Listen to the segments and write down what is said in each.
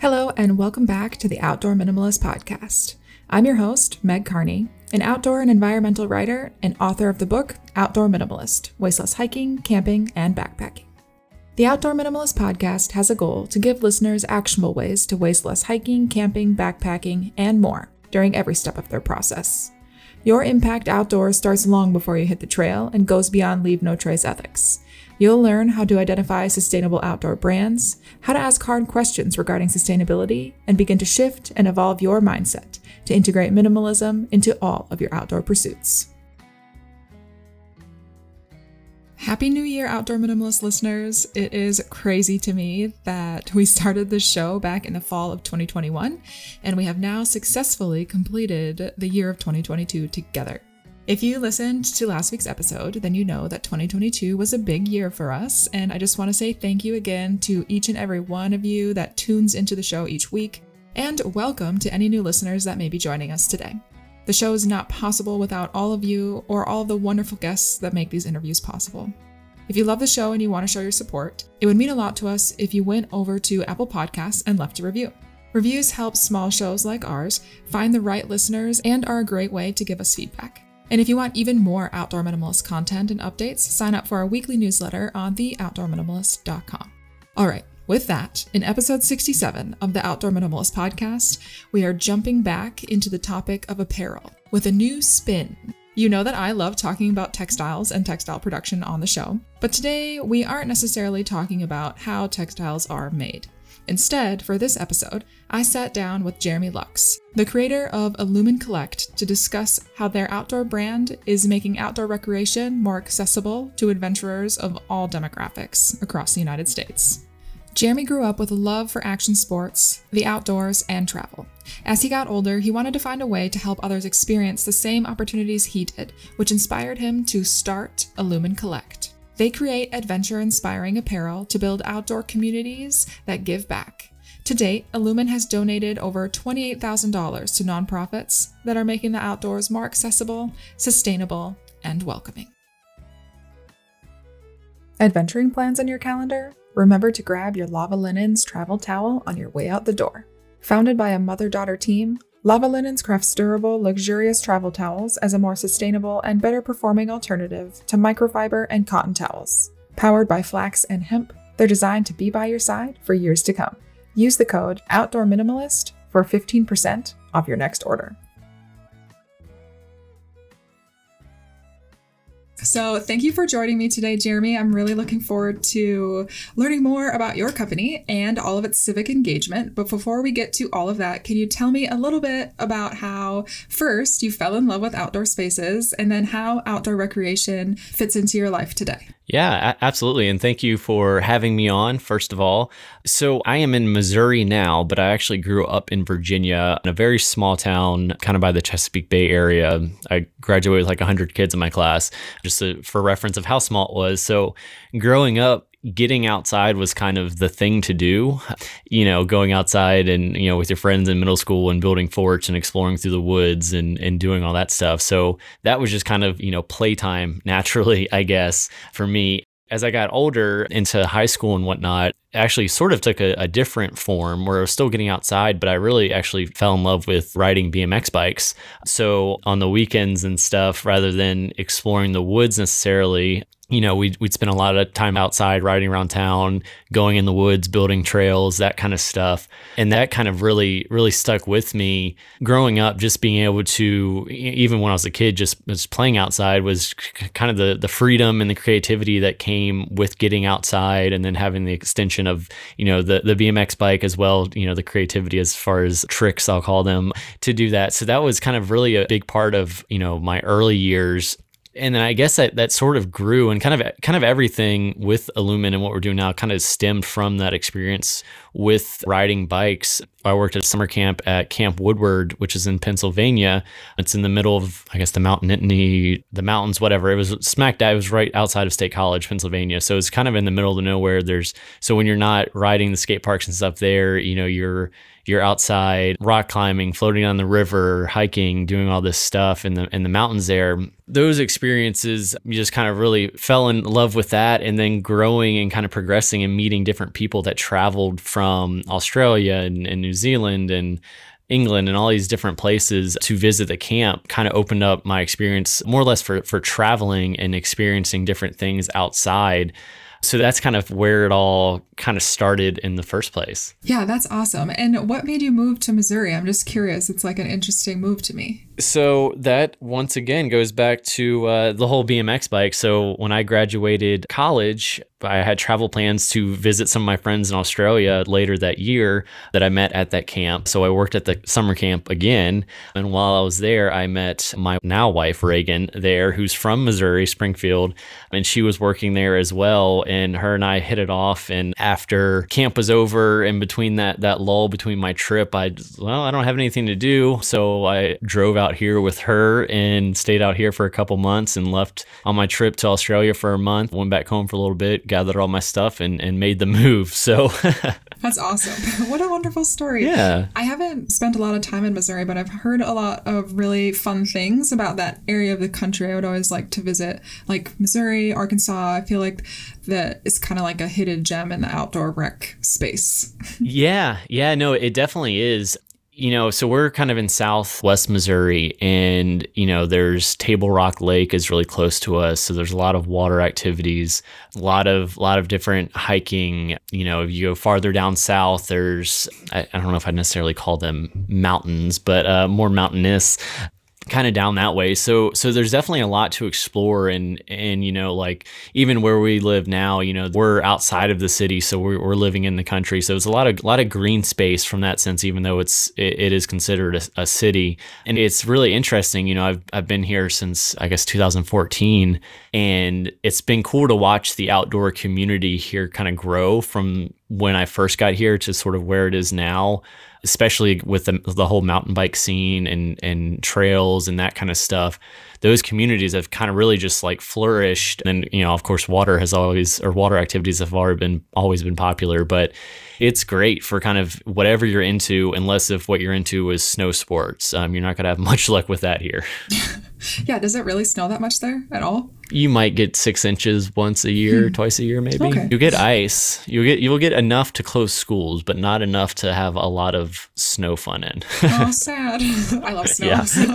Hello, and welcome back to the Outdoor Minimalist Podcast. I'm your host, Meg Carney, an outdoor and environmental writer and author of the book Outdoor Minimalist Wasteless Hiking, Camping, and Backpacking. The Outdoor Minimalist Podcast has a goal to give listeners actionable ways to waste less hiking, camping, backpacking, and more during every step of their process. Your impact outdoors starts long before you hit the trail and goes beyond leave no trace ethics. You'll learn how to identify sustainable outdoor brands, how to ask hard questions regarding sustainability, and begin to shift and evolve your mindset to integrate minimalism into all of your outdoor pursuits. Happy New Year, Outdoor Minimalist listeners. It is crazy to me that we started this show back in the fall of 2021, and we have now successfully completed the year of 2022 together. If you listened to last week's episode, then you know that 2022 was a big year for us, and I just want to say thank you again to each and every one of you that tunes into the show each week, and welcome to any new listeners that may be joining us today. The show is not possible without all of you or all the wonderful guests that make these interviews possible. If you love the show and you want to show your support, it would mean a lot to us if you went over to Apple Podcasts and left a review. Reviews help small shows like ours find the right listeners and are a great way to give us feedback. And if you want even more Outdoor Minimalist content and updates, sign up for our weekly newsletter on theoutdoorminimalist.com. All right, with that, in episode 67 of the Outdoor Minimalist podcast, we are jumping back into the topic of apparel with a new spin. You know that I love talking about textiles and textile production on the show, but today we aren't necessarily talking about how textiles are made. Instead, for this episode, I sat down with Jeremy Lux, the creator of Illumin Collect, to discuss how their outdoor brand is making outdoor recreation more accessible to adventurers of all demographics across the United States. Jeremy grew up with a love for action sports, the outdoors, and travel. As he got older, he wanted to find a way to help others experience the same opportunities he did, which inspired him to start Illumin Collect. They create adventure inspiring apparel to build outdoor communities that give back. To date, Illumin has donated over $28,000 to nonprofits that are making the outdoors more accessible, sustainable, and welcoming. Adventuring plans on your calendar? Remember to grab your Lava Linens travel towel on your way out the door. Founded by a mother daughter team, Lava Linens crafts durable, luxurious travel towels as a more sustainable and better performing alternative to microfiber and cotton towels. Powered by flax and hemp, they're designed to be by your side for years to come. Use the code Outdoor Minimalist for 15% off your next order. So, thank you for joining me today, Jeremy. I'm really looking forward to learning more about your company and all of its civic engagement. But before we get to all of that, can you tell me a little bit about how first you fell in love with outdoor spaces and then how outdoor recreation fits into your life today? Yeah, absolutely. And thank you for having me on, first of all. So, I am in Missouri now, but I actually grew up in Virginia in a very small town, kind of by the Chesapeake Bay area. I graduated with like 100 kids in my class, just for reference of how small it was. So, growing up, getting outside was kind of the thing to do. You know, going outside and, you know, with your friends in middle school and building forts and exploring through the woods and, and doing all that stuff. So that was just kind of, you know, playtime naturally, I guess, for me. As I got older into high school and whatnot, actually sort of took a, a, different form where I was still getting outside, but I really actually fell in love with riding BMX bikes. So on the weekends and stuff, rather than exploring the woods necessarily, you know, we'd, we'd spend a lot of time outside riding around town, going in the woods, building trails, that kind of stuff. And that kind of really, really stuck with me growing up, just being able to, even when I was a kid, just, playing outside was kind of the, the freedom and the creativity that came with getting outside and then having the extension of, you know, the, the BMX bike as well, you know, the creativity as far as tricks, I'll call them, to do that. So that was kind of really a big part of, you know, my early years and then I guess that that sort of grew and kind of kind of everything with Illumin and what we're doing now kind of stemmed from that experience with riding bikes. I worked at summer camp at Camp Woodward, which is in Pennsylvania. It's in the middle of, I guess, the Mount Nittany, the mountains, whatever. It was smack dab. It was right outside of State College, Pennsylvania. So it's kind of in the middle of nowhere. There's so when you're not riding the skate parks and stuff there, you know, you're you're outside rock climbing, floating on the river, hiking, doing all this stuff in the in the mountains there. Those experiences you just kind of really fell in love with that and then growing and kind of progressing and meeting different people that traveled from Australia and, and New Zealand and England and all these different places to visit the camp kind of opened up my experience more or less for for traveling and experiencing different things outside so that's kind of where it all kind of started in the first place. Yeah, that's awesome. And what made you move to Missouri? I'm just curious. It's like an interesting move to me. So that once again goes back to uh, the whole BMX bike. So when I graduated college, I had travel plans to visit some of my friends in Australia later that year that I met at that camp. So I worked at the summer camp again. And while I was there, I met my now wife, Reagan, there, who's from Missouri, Springfield. And she was working there as well. And her and I hit it off. And after camp was over, and between that, that lull between my trip, I, well, I don't have anything to do. So I drove out here with her and stayed out here for a couple months and left on my trip to Australia for a month, went back home for a little bit gathered all my stuff and, and made the move. So that's awesome. What a wonderful story. Yeah. I haven't spent a lot of time in Missouri, but I've heard a lot of really fun things about that area of the country. I would always like to visit, like Missouri, Arkansas. I feel like that is kind of like a hidden gem in the outdoor rec space. yeah. Yeah. No, it definitely is you know, so we're kind of in southwest Missouri, and you know, there's Table Rock Lake is really close to us, so there's a lot of water activities, a lot of a lot of different hiking. You know, if you go farther down south, there's I, I don't know if I necessarily call them mountains, but uh, more mountainous kind of down that way. So so there's definitely a lot to explore and and you know like even where we live now, you know, we're outside of the city, so we're, we're living in the country. So it's a lot of a lot of green space from that sense, even though it's it, it is considered a, a, city. And it's really interesting. You know, I've I've been here since I guess 2014, and it's been cool to watch the outdoor community here kind of grow from when I first got here to sort of where it is now especially with the, the whole mountain bike scene and and trails and that kind of stuff those communities have kind of really just like flourished and you know of course water has always or water activities have already been always been popular but it's great for kind of whatever you're into unless if what you're into is snow sports um, you're not going to have much luck with that here yeah does it really snow that much there at all you might get six inches once a year, hmm. twice a year, maybe. Okay. You get ice. You get you will get enough to close schools, but not enough to have a lot of snow fun in. oh, sad. I love snow. Yeah. So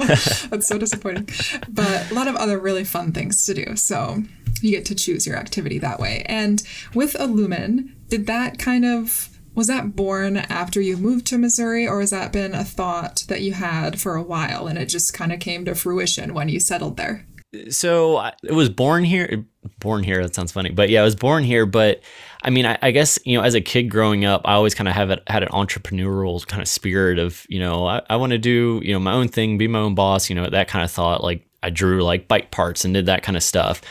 that's so disappointing. But a lot of other really fun things to do. So you get to choose your activity that way. And with Illumin, did that kind of was that born after you moved to Missouri, or has that been a thought that you had for a while and it just kind of came to fruition when you settled there? so it was born here. Born here. That sounds funny, but yeah, I was born here. But I mean, I, I guess you know, as a kid growing up, I always kind of have it, had an entrepreneurial kind of spirit of you know, I, I want to do you know my own thing, be my own boss. You know, that kind of thought. Like I drew like bike parts and did that kind of stuff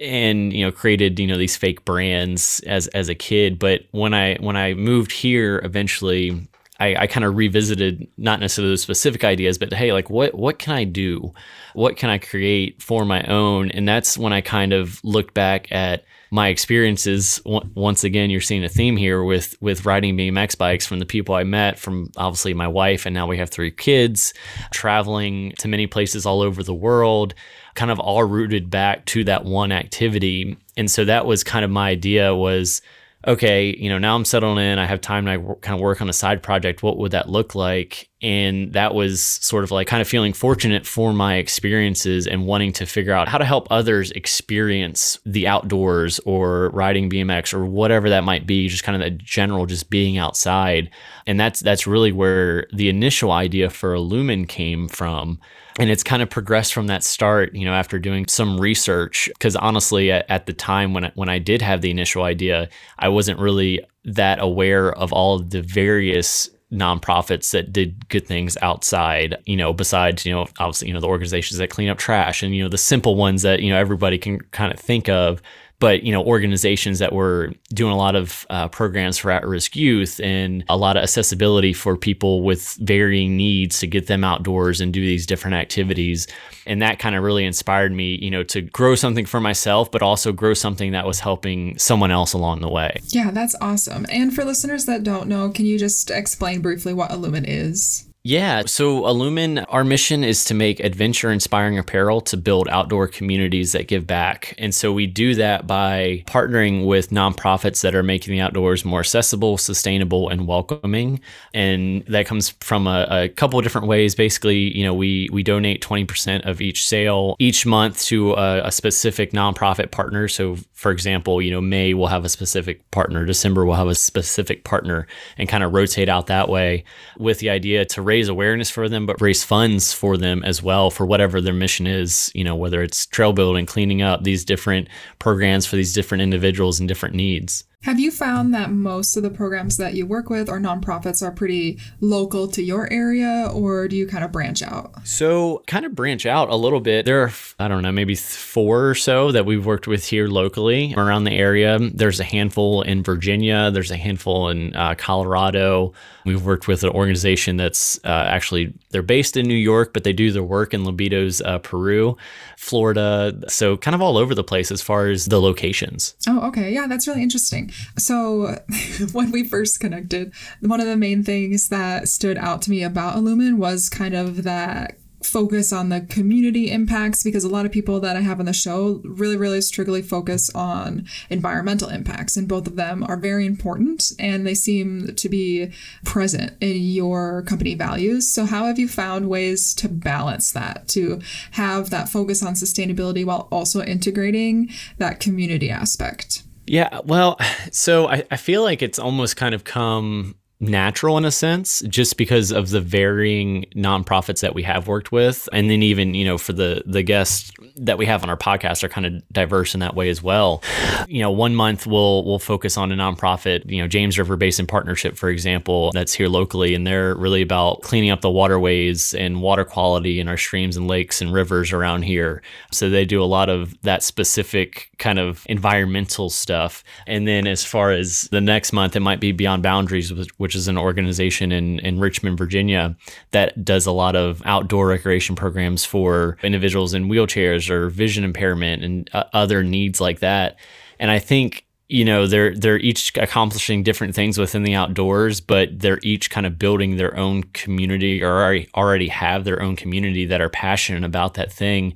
and you know created you know these fake brands as as a kid but when i when i moved here eventually I, I kind of revisited not necessarily the specific ideas, but hey, like what what can I do? What can I create for my own? And that's when I kind of looked back at my experiences. Once again, you're seeing a theme here with with riding BMX bikes from the people I met, from obviously my wife, and now we have three kids, traveling to many places all over the world, kind of all rooted back to that one activity. And so that was kind of my idea was okay, you know, now I'm settled in, I have time to kind of work on a side project. What would that look like? And that was sort of like kind of feeling fortunate for my experiences and wanting to figure out how to help others experience the outdoors or riding BMX or whatever that might be, just kind of that general, just being outside. And that's that's really where the initial idea for Illumin came from and it's kind of progressed from that start you know after doing some research because honestly at, at, the time when I, when I did have the initial idea I wasn't really that aware of all of the various nonprofits that did good things outside you know besides you know obviously you know the organizations that clean up trash and you know the simple ones that you know everybody can kind of think of but you know organizations that were doing a lot of uh, programs for at-risk youth and a lot of accessibility for people with varying needs to get them outdoors and do these different activities. And that kind of really inspired me you know to grow something for myself but also grow something that was helping someone else along the way. Yeah that's awesome. And for listeners that don't know can you just explain briefly what illumin is yeah. So, Illumin, our mission is to make adventure inspiring apparel to build outdoor communities that give back. And so, we do that by partnering with nonprofits that are making the outdoors more accessible, sustainable, and welcoming. And that comes from a, a couple of different ways. Basically, you know, we, we donate 20% of each sale each month to a, a specific nonprofit partner. So, for example, you know, May will have a specific partner, December will have a specific partner, and kind of rotate out that way with the idea to raise awareness for them, but raise funds for them as well for whatever their mission is, you know, whether it's trail building, cleaning up, these different programs for these different individuals and different needs. Have you found that most of the programs that you work with or nonprofits are pretty local to your area, or do you kind of branch out? So, kind of branch out a little bit. There are, I don't know, maybe four or so that we've worked with here locally around the area. There's a handful in Virginia, there's a handful in uh, Colorado. We've worked with an organization that's uh, actually they're based in New York, but they do their work in Lobitos, uh, Peru, Florida. So kind of all over the place as far as the locations. Oh, okay, yeah, that's really interesting. So when we first connected, one of the main things that stood out to me about Illumin was kind of that focus on the community impacts because a lot of people that I have on the show really, really strictly focus on environmental impacts, and both of them are very important and they seem to be present in your company values. So, how have you found ways to balance that, to have that focus on sustainability while also integrating that community aspect? Yeah, well, so I, I feel like it's almost kind of come natural in a sense just because of the varying nonprofits that we have worked with. And then even you know for the the guests that we have on our podcast are kind of diverse in that way as well. You know one month we'll we'll focus on a nonprofit you know James River Basin Partnership for example that's here locally. And they're really about cleaning up the waterways and water quality in our streams and lakes and rivers around here. So they do a lot of that specific kind of environmental stuff. And then as far as the next month it might be Beyond Boundaries which which is an organization in, in Richmond, Virginia, that does a lot of outdoor recreation programs for individuals in wheelchairs or vision impairment and uh, other needs like that. And I think you know they're they're each accomplishing different things within the outdoors but they're each kind of building their own community or already already have their own community that are passionate about that thing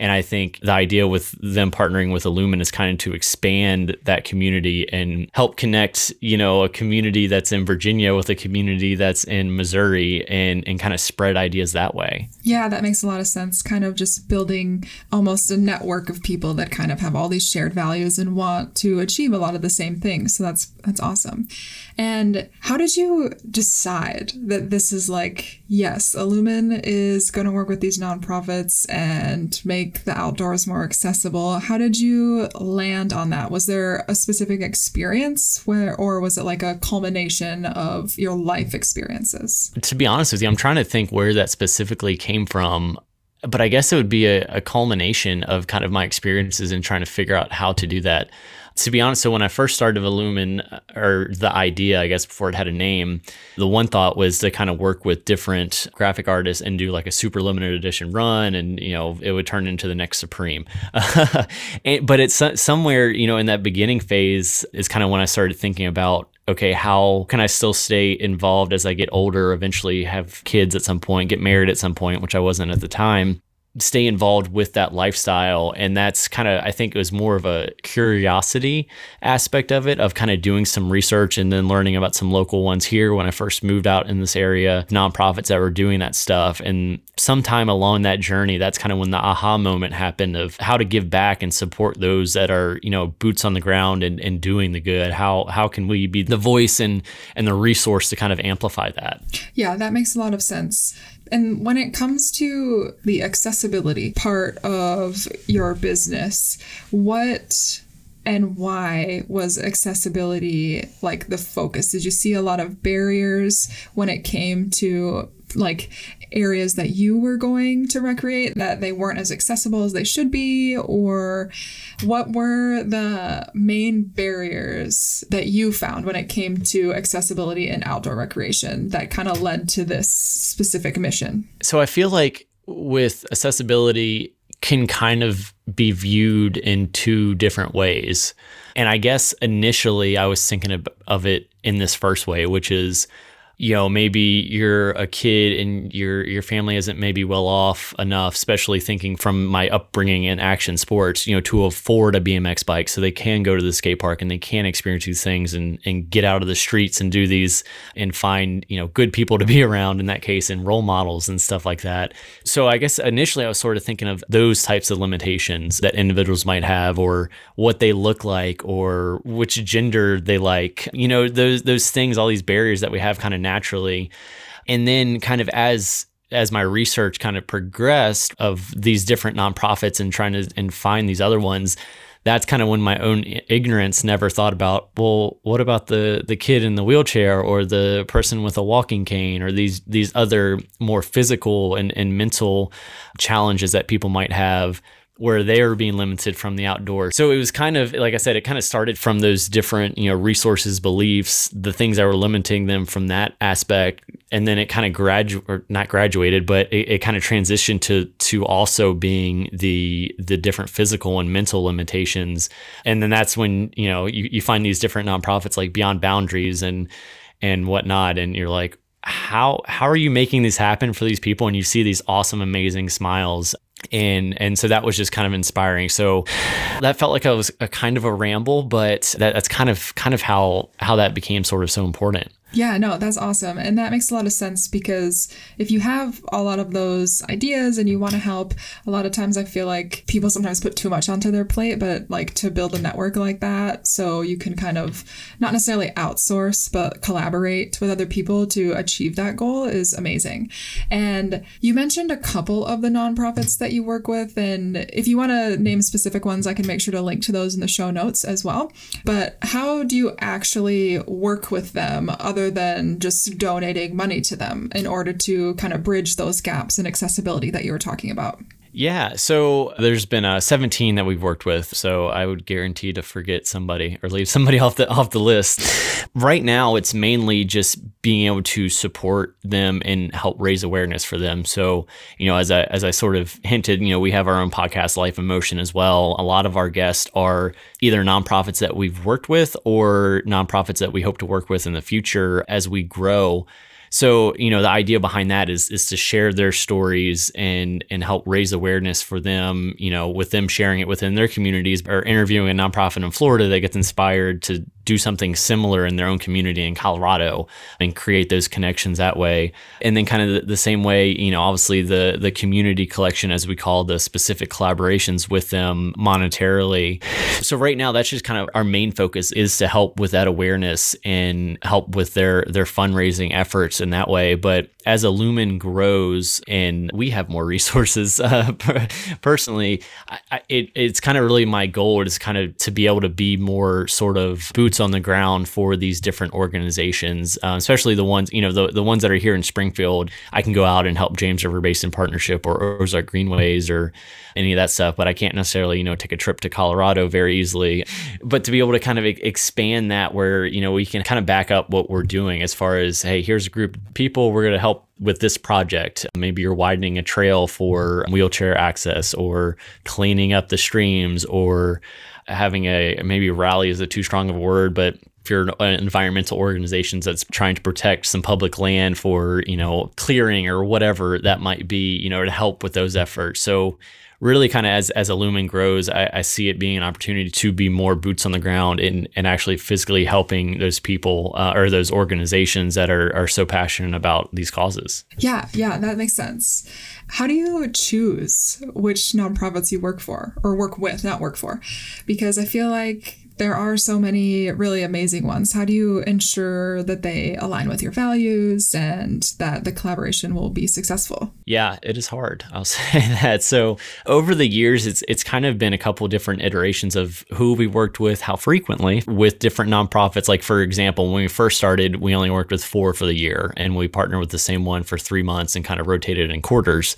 and I think the idea with them partnering with Illumin is kind of to expand that community and help connect, you know, a community that's in Virginia with a community that's in Missouri and, and kind of spread ideas that way. Yeah, that makes a lot of sense. Kind of just building almost a network of people that kind of have all these shared values and want to achieve a lot of the same things. So that's that's awesome. And how did you decide that this is like, yes, Illumin is going to work with these nonprofits and make the outdoors more accessible? How did you land on that? Was there a specific experience where, or was it like a culmination of your life experiences? To be honest with you, I'm trying to think where that specifically came from but I guess it would be a, a, culmination of kind of my experiences in trying to figure out how to do that to be honest, so when I first started Illumin, uh, or the idea, I guess before it had a name, the one thought was to kind of work with different graphic artists and do like a super limited edition run, and you know it would turn into the next Supreme. and, but it's somewhere, you know, in that beginning phase is kind of when I started thinking about okay, how can I still stay involved as I get older, eventually have kids at some point, get married at some point, which I wasn't at the time stay involved with that lifestyle. And that's kind of i think it was more of a curiosity aspect of it of kind of doing some research and then learning about some local ones here when i first moved out in this area nonprofits that were doing that stuff. And sometime along that journey that's kind of when the aha moment happened of how to give back and support those that are you know boots on the ground and, and doing the good. How how can we be the voice and and the resource to kind of amplify that? Yeah that makes a lot of sense and when it comes to the accessibility part of your business, what and why was accessibility like the focus? Did you see a lot of barriers when it came to like areas that you were going to recreate that they weren't as accessible as they should be? Or what were the main barriers that you found when it came to accessibility and outdoor recreation that kind of led to this specific mission? So I feel like with accessibility can kind of be viewed in two different ways. And I guess initially I was thinking of, of it in this first way, which is you know maybe you're a kid and your your family isn't maybe well off enough especially thinking from my upbringing in action sports you know to afford a BMX bike so they can go to the skate park and they can experience these things and and get out of the streets and do these and find you know good people to be around in that case and role models and stuff like that. So i guess initially i was sort of thinking of those types of limitations that individuals might have or what they look like or which gender they like you know those those things all these barriers that we have kind of naturally. And then kind of as as my research kind of progressed of these different nonprofits and trying to and find these other ones, that's kind of when my own ignorance never thought about well what about the the kid in the wheelchair or the person with a walking cane or these these other more physical and, and mental challenges that people might have where they are being limited from the outdoors. So it was kind of like I said, it kind of started from those different, you know, resources, beliefs, the things that were limiting them from that aspect. And then it kind of gradu or not graduated, but it, it kind of transitioned to to also being the the different physical and mental limitations. And then that's when, you know, you, you find these different nonprofits like Beyond Boundaries and and whatnot. And you're like, how how are you making this happen for these people and you see these awesome amazing smiles and and so that was just kind of inspiring. So that felt like it was a kind of a ramble but that, that's kind of kind of how how that became sort of so important yeah, no, that's awesome. And that makes a lot of sense because if you have a lot of those ideas and you want to help, a lot of times I feel like people sometimes put too much onto their plate, but like to build a network like that so you can kind of not necessarily outsource, but collaborate with other people to achieve that goal is amazing. And you mentioned a couple of the nonprofits that you work with. And if you want to name specific ones, I can make sure to link to those in the show notes as well. But how do you actually work with them other than just donating money to them in order to kind of bridge those gaps in accessibility that you were talking about. Yeah, so there's been uh, 17 that we've worked with, so I would guarantee to forget somebody or leave somebody off the off the list. right now, it's mainly just being able to support them and help raise awareness for them. So, you know, as I as I sort of hinted, you know, we have our own podcast, Life in Motion, as well. A lot of our guests are either nonprofits that we've worked with or nonprofits that we hope to work with in the future as we grow. So, you know, the idea behind that is is to share their stories and and help raise awareness for them, you know, with them sharing it within their communities or interviewing a nonprofit in Florida that gets inspired to do something similar in their own community in Colorado and create those connections that way. And then kind of the, the, same way, you know, obviously the the community collection as we call the specific collaborations with them monetarily. So right now that's just kind of our main focus is to help with that awareness and help with their their fundraising efforts in that way. But as Illumin grows and we have more resources uh, personally, I, it, it's kind of really my goal is kind of to be able to be more sort of boots on the ground for these different organizations, uh, especially the ones, you know, the, the ones that are here in Springfield. I can go out and help James River Basin Partnership or Ozark Greenways or any of that stuff, but I can't necessarily, you know, take a trip to Colorado very easily. But to be able to kind of expand that where, you know, we can kind of back up what we're doing as far as, hey, here's a group of people, we're going to help with this project. Maybe you're widening a trail for wheelchair access or cleaning up the streams or having a maybe rally is a too strong of a word, but if you're an environmental organizations that's trying to protect some public land for you know clearing or whatever that might be, you know, to help with those efforts. So really kind of as as Illumin grows, I, I, see it being an opportunity to be more boots on the ground and and actually physically helping those people uh, or those organizations that are are so passionate about these causes. Yeah, yeah, that makes sense. How do you choose which nonprofits you work for or work with, not work for? Because I feel like there are so many really amazing ones. How do you ensure that they align with your values and that the collaboration will be successful? Yeah, it is hard. I'll say that. So over the years, it's it's kind of been a couple different iterations of who we worked with, how frequently with different nonprofits. Like for example, when we first started, we only worked with four for the year, and we partnered with the same one for three months and kind of rotated in quarters.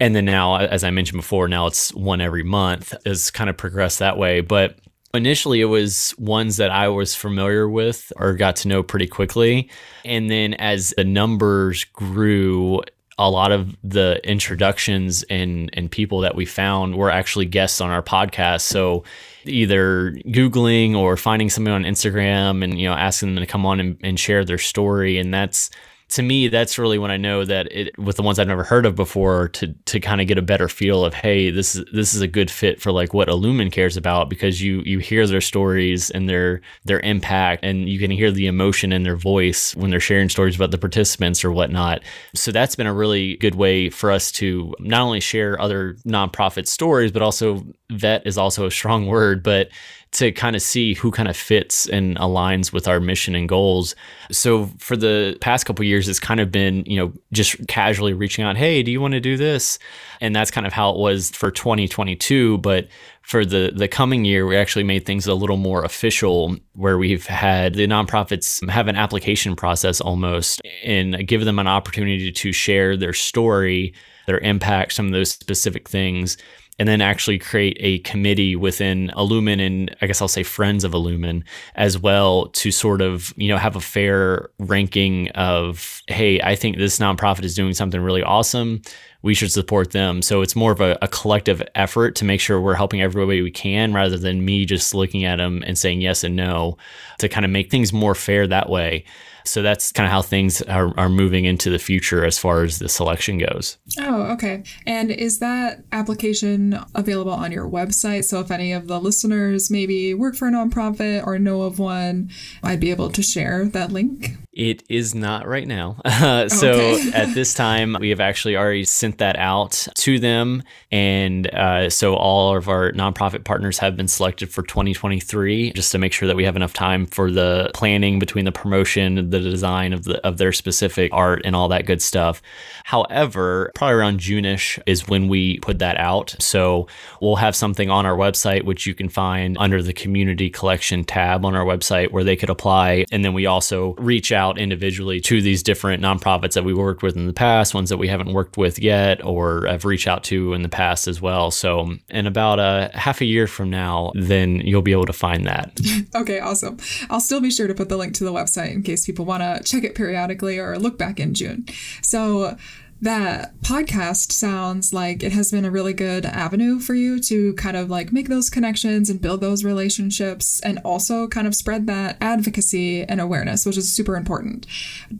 And then now, as I mentioned before, now it's one every month. Has kind of progressed that way, but Initially, it was ones that I was familiar with or got to know pretty quickly. And then as the numbers grew, a lot of the introductions and, and people that we found were actually guests on our podcast. So either Googling or finding somebody on Instagram and, you know, asking them to come on and, and share their story. And that's, to me, that's really when I know that it, with the ones I've never heard of before, to to kind of get a better feel of, hey, this is this is a good fit for like what Illumin cares about because you you hear their stories and their their impact, and you can hear the emotion in their voice when they're sharing stories about the participants or whatnot. So that's been a really good way for us to not only share other nonprofit stories, but also vet is also a strong word, but to kind of see who kind of fits and aligns with our mission and goals. So for the past couple years, it's kind of been, you know, just casually reaching out, hey, do you want to do this? And that's kind of how it was for 2022. But for the the coming year, we actually made things a little more official, where we've had the nonprofits have an application process almost, and give them an opportunity to share their story, their impact, some of those specific things and then actually create a committee within Illumin and I guess I'll say friends of Illumin as well to sort of, you know, have a fair ranking of, hey, I think this nonprofit is doing something really awesome. We should support them. So it's more of a, a collective effort to make sure we're helping everybody we can rather than me just looking at them and saying yes and no to kind of make things more fair that way. So that's kind of how things are, are moving into the future as far as the selection goes. Oh, okay. And is that application available on your website? So if any of the listeners maybe work for a nonprofit or know of one, I'd be able to share that link. It is not right now. Uh, so okay. at this time, we have actually already sent that out to them. And uh, so all of our nonprofit partners have been selected for 2023 just to make sure that we have enough time for the planning between the promotion, the design of, the, of their specific art, and all that good stuff. However, probably around June-ish is when we put that out. So we'll have something on our website, which you can find under the community collection tab on our website where they could apply. And then we also reach out individually to these different nonprofits that we worked with in the past, ones that we haven't worked with yet, or have reached out to in the past as well. So, in about a half a year from now, then you'll be able to find that. okay, awesome. I'll still be sure to put the link to the website in case people want to check it periodically or look back in June. So, that podcast sounds like it has been a really good avenue for you to kind of like make those connections and build those relationships and also kind of spread that advocacy and awareness, which is super important.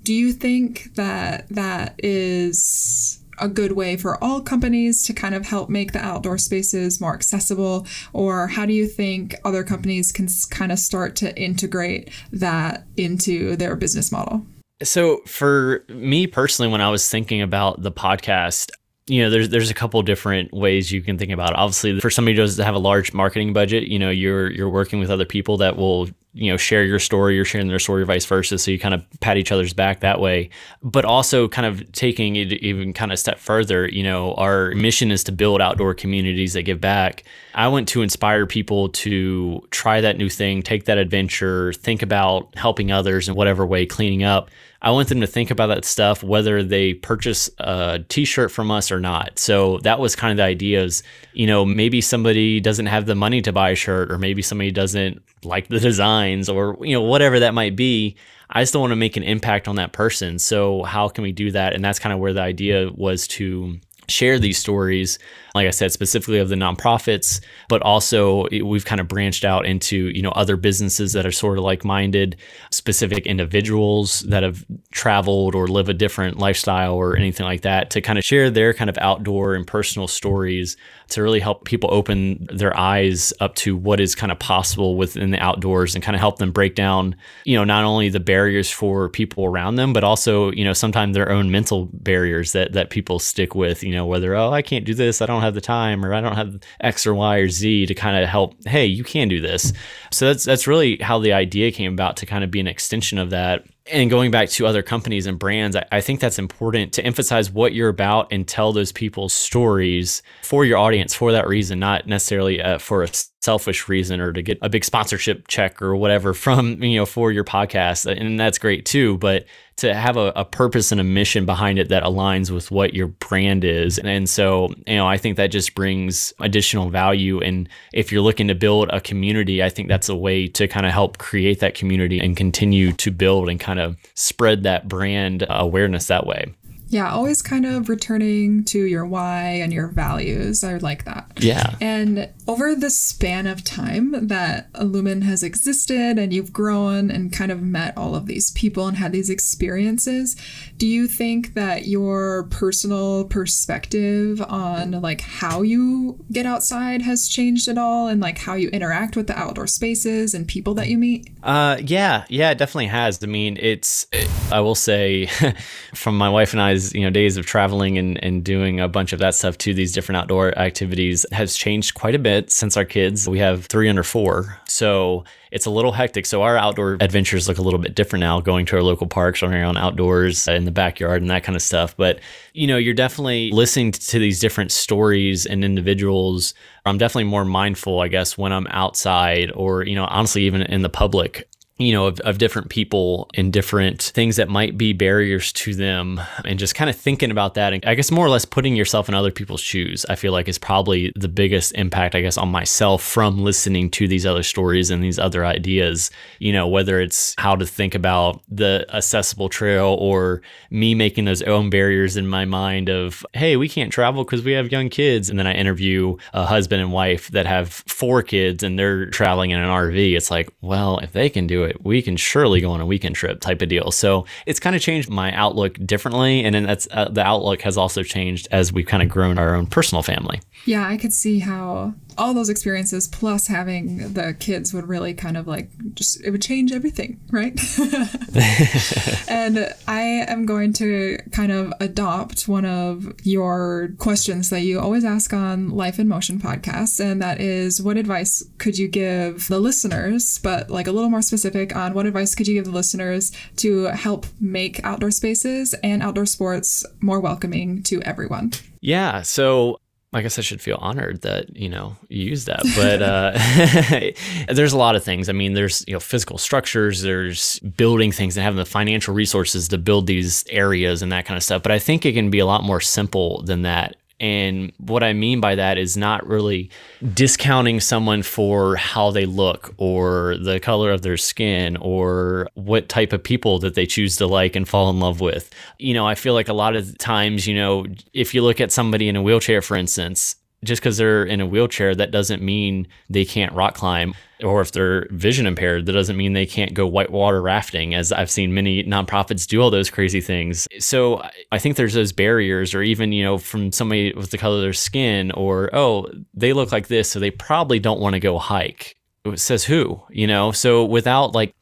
Do you think that that is a good way for all companies to kind of help make the outdoor spaces more accessible? Or how do you think other companies can kind of start to integrate that into their business model? So for me personally, when I was thinking about the podcast, you know, there's there's a couple different ways you can think about it. Obviously, for somebody who does have a large marketing budget, you know, you're you're working with other people that will you know share your story you're sharing their story vice versa. So you kind of pat each other's back that way. But also kind of taking it even kind of step further you know our mission is to build outdoor communities that give back. I want to inspire people to try that new thing take that adventure think about helping others in whatever way cleaning up I want them to think about that stuff, whether they purchase a t-shirt from us or not. So that was kind of the idea is, you know, maybe somebody doesn't have the money to buy a shirt or maybe somebody doesn't like the designs or you know whatever that might be. I still want to make an impact on that person. So how can we do that? And that's kind of where the idea was to share these stories like i said specifically of the nonprofits but also we've kind of branched out into you know other businesses that are sort of like-minded specific individuals that have traveled or live a different lifestyle or anything like that to kind of share their kind of outdoor and personal stories to really help people open their eyes up to what is kind of possible within the outdoors and kind of help them break down, you know, not only the barriers for people around them, but also, you know, sometimes their own mental barriers that that people stick with, you know, whether oh, I can't do this, I don't have the time or I don't have X or Y or Z to kind of help, hey, you can do this. So that's that's really how the idea came about to kind of be an extension of that and going back to other companies and brands, I, I, think that's important to emphasize what you're about and tell those people's stories for your audience for that reason, not necessarily uh, for a selfish reason or to get a big sponsorship check or whatever from, you know, for your podcast. Uh, and that's great too. But to have a, a purpose and a mission behind it that aligns with what your brand is. And, and so, you know, I think that just brings additional value. And if you're looking to build a community, I think that's a way to kind of help create that community and continue to build and kind of spread that brand awareness that way. Yeah, always kind of returning to your why and your values. I like that. Yeah. And over the span of time that Illumin has existed and you've grown and kind of met all of these people and had these experiences, do you think that your personal perspective on like how you get outside has changed at all and like how you interact with the outdoor spaces and people that you meet? Uh yeah, yeah, it definitely has. I mean, it's it, I will say from my wife and I you know days of traveling and, and doing a bunch of that stuff to these different outdoor activities has changed quite a bit since our kids. We have three under four, so it's a little hectic. So our outdoor adventures look a little bit different now, going to our local parks, running around outdoors uh, in the backyard and that kind of stuff. But you know, you're definitely listening to these different stories and individuals. I'm definitely more mindful, I guess, when I'm outside or you know, honestly, even in the public you know, of, of different people and different things that might be barriers to them and just kind of thinking about that. And I guess more or less putting yourself in other people's shoes, I feel like is probably the biggest impact, I guess, on myself from listening to these other stories and these other ideas, you know, whether it's how to think about the accessible trail or me making those own barriers in my mind of, hey, we can't travel because we have young kids. And then I interview a husband and wife that have four kids and they're traveling in an RV. It's like, well, if they can do it, it, we can surely go on a weekend trip type of deal. So it's kind of changed my outlook differently. And then that's uh, the outlook has also changed as we've kind of grown our own personal family. Yeah, I could see how all those experiences plus having the kids would really kind of like just it would change everything right and i am going to kind of adopt one of your questions that you always ask on life in motion podcast and that is what advice could you give the listeners but like a little more specific on what advice could you give the listeners to help make outdoor spaces and outdoor sports more welcoming to everyone yeah so I guess I should feel honored that you know you use that. But uh, there's a lot of things. I mean, there's you know physical structures, there's building things and having the financial resources to build these areas and that kind of stuff. But I think it can be a lot more simple than that. And what I mean by that is not really discounting someone for how they look or the color of their skin or what type of people that they choose to like and fall in love with. You know, I feel like a lot of times, you know, if you look at somebody in a wheelchair, for instance, just because they're in a wheelchair, that doesn't mean they can't rock climb. Or if they're vision impaired, that doesn't mean they can't go whitewater rafting, as I've seen many nonprofits do all those crazy things. So I think there's those barriers, or even, you know, from somebody with the color of their skin, or, oh, they look like this, so they probably don't want to go hike. It says who, you know? So without like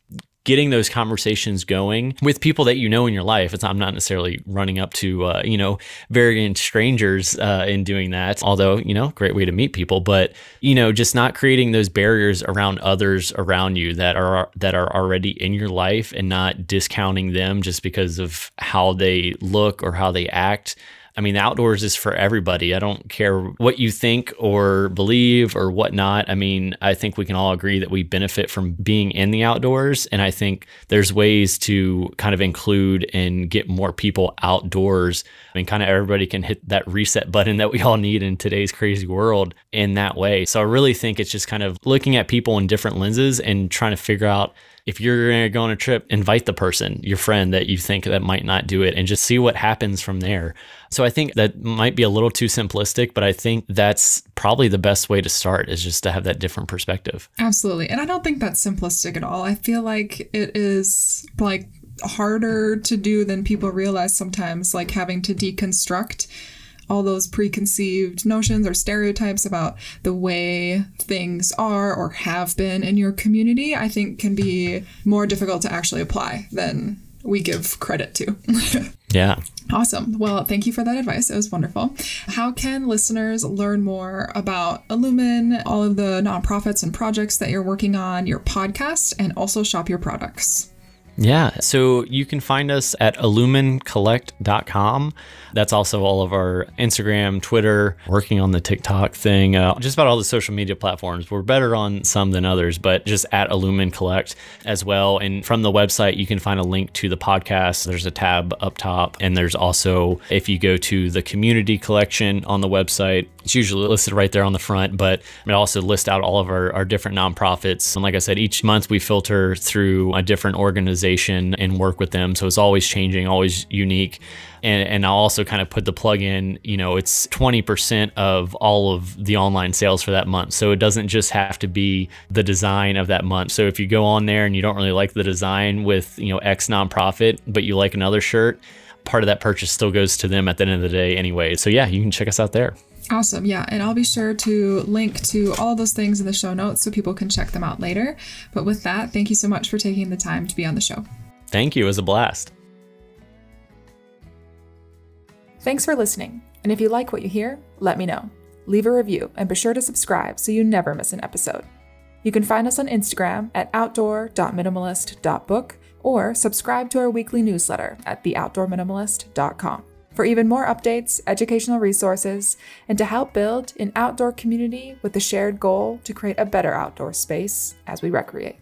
getting those conversations going with people that you know in your life. It's I'm not necessarily running up to uh, you know variant strangers uh, in doing that. Although you know, great way to meet people, but you know, just not creating those barriers around others around you that are that are already in your life and not discounting them just because of how they look or how they act. I mean, the outdoors is for everybody. I don't care what you think or believe or whatnot. I mean, I think we can all agree that we benefit from being in the outdoors. And I think there's ways to kind of include and get more people outdoors. I mean, kind of everybody can hit that reset button that we all need in today's crazy world in that way. So I really think it's just kind of looking at people in different lenses and trying to figure out if you're going to go on a trip, invite the person, your friend that you think that might not do it, and just see what happens from there. So I think that might be a little too simplistic, but I think that's probably the best way to start is just to have that different perspective. Absolutely. And I don't think that's simplistic at all. I feel like it is like harder to do than people realize sometimes, like having to deconstruct all those preconceived notions or stereotypes about the way things are or have been in your community, I think can be more difficult to actually apply than we give credit to. yeah. Awesome. Well, thank you for that advice. It was wonderful. How can listeners learn more about Illumin, all of the nonprofits and projects that you're working on, your podcast, and also shop your products? Yeah. So you can find us at illumincollect.com. That's also all of our Instagram, Twitter, working on the TikTok thing, uh, just about all the social media platforms. We're better on some than others, but just at Illumin Collect as well. And from the website, you can find a link to the podcast. There's a tab up top. And there's also, if you go to the community collection on the website, it's usually listed right there on the front, but it also lists out all of our, our different nonprofits. And like I said, each month we filter through a different organization and work with them. So it's always changing, always unique. And, and I'll also kind of put the plug in, you know, it's 20% of all of the online sales for that month. So it doesn't just have to be the design of that month. So if you go on there and you don't really like the design with, you know, X nonprofit, but you like another shirt, part of that purchase still goes to them at the end of the day anyway. So yeah, you can check us out there. Awesome. Yeah. And I'll be sure to link to all those things in the show notes so people can check them out later. But with that, thank you so much for taking the time to be on the show. Thank you. It was a blast. Thanks for listening. And if you like what you hear, let me know. Leave a review and be sure to subscribe so you never miss an episode. You can find us on Instagram at outdoor.minimalist.book or subscribe to our weekly newsletter at theoutdoorminimalist.com for even more updates, educational resources, and to help build an outdoor community with the shared goal to create a better outdoor space as we recreate.